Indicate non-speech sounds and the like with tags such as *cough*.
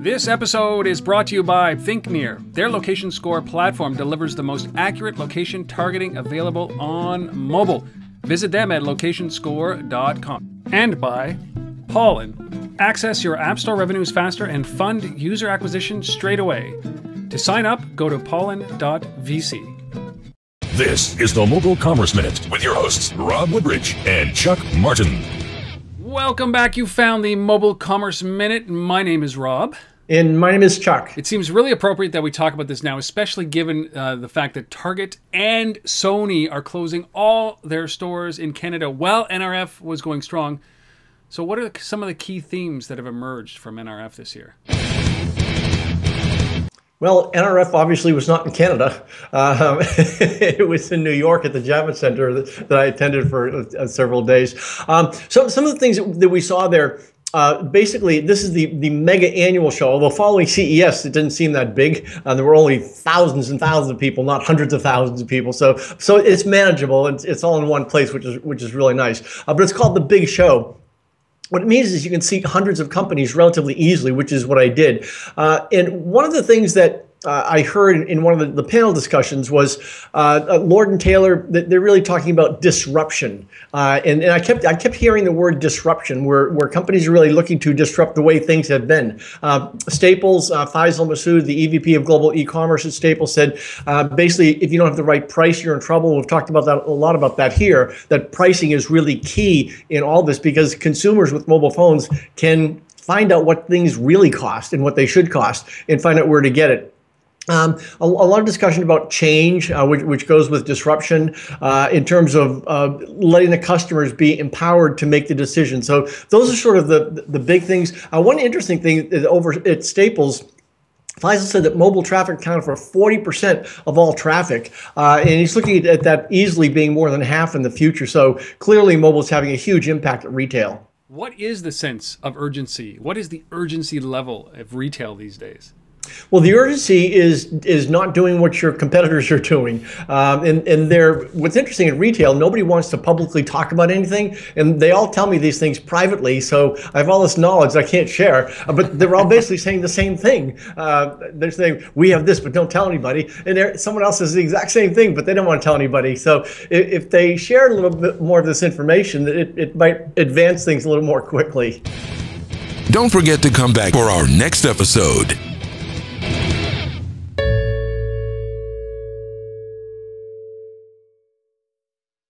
This episode is brought to you by ThinkNear. Their location score platform delivers the most accurate location targeting available on mobile. Visit them at locationscore.com. And by Pollen. Access your App Store revenues faster and fund user acquisition straight away. To sign up, go to pollen.vc. This is the Mobile Commerce Minute with your hosts, Rob Woodbridge and Chuck Martin. Welcome back. You found the Mobile Commerce Minute. My name is Rob. And my name is Chuck. It seems really appropriate that we talk about this now, especially given uh, the fact that Target and Sony are closing all their stores in Canada while NRF was going strong. So, what are some of the key themes that have emerged from NRF this year? Well, NRF obviously was not in Canada. Um, *laughs* it was in New York at the Javits Center that, that I attended for uh, several days. Um, so, some of the things that we saw there uh, basically, this is the, the mega annual show. Although following CES, it didn't seem that big. Uh, there were only thousands and thousands of people, not hundreds of thousands of people. So, so it's manageable. It's, it's all in one place, which is which is really nice. Uh, but it's called the Big Show. What it means is you can see hundreds of companies relatively easily, which is what I did. Uh, and one of the things that uh, I heard in one of the, the panel discussions was uh, uh, Lord and Taylor. They're really talking about disruption, uh, and, and I kept I kept hearing the word disruption, where where companies are really looking to disrupt the way things have been. Uh, Staples, uh, Faisal Masud, the EVP of Global E-commerce at Staples, said basically if you don't have the right price, you're in trouble. We've talked about that a lot about that here. That pricing is really key in all this because consumers with mobile phones can find out what things really cost and what they should cost and find out where to get it. Um, a, a, lot of discussion about change, uh, which, which, goes with disruption, uh, in terms of uh, letting the customers be empowered to make the decision. So those are sort of the the big things. Uh, one interesting thing is over at Staples. Faisal said that mobile traffic accounted for 40% of all traffic, uh, and he's looking at that easily being more than half in the future. So clearly, mobile is having a huge impact at retail. What is the sense of urgency? What is the urgency level of retail these days? Well, the urgency is is not doing what your competitors are doing, um, and and they're what's interesting in retail. Nobody wants to publicly talk about anything, and they all tell me these things privately. So I have all this knowledge I can't share, uh, but they're all basically *laughs* saying the same thing. Uh, they're saying we have this, but don't tell anybody, and someone else says the exact same thing, but they don't want to tell anybody. So if, if they share a little bit more of this information, it, it might advance things a little more quickly. Don't forget to come back for our next episode.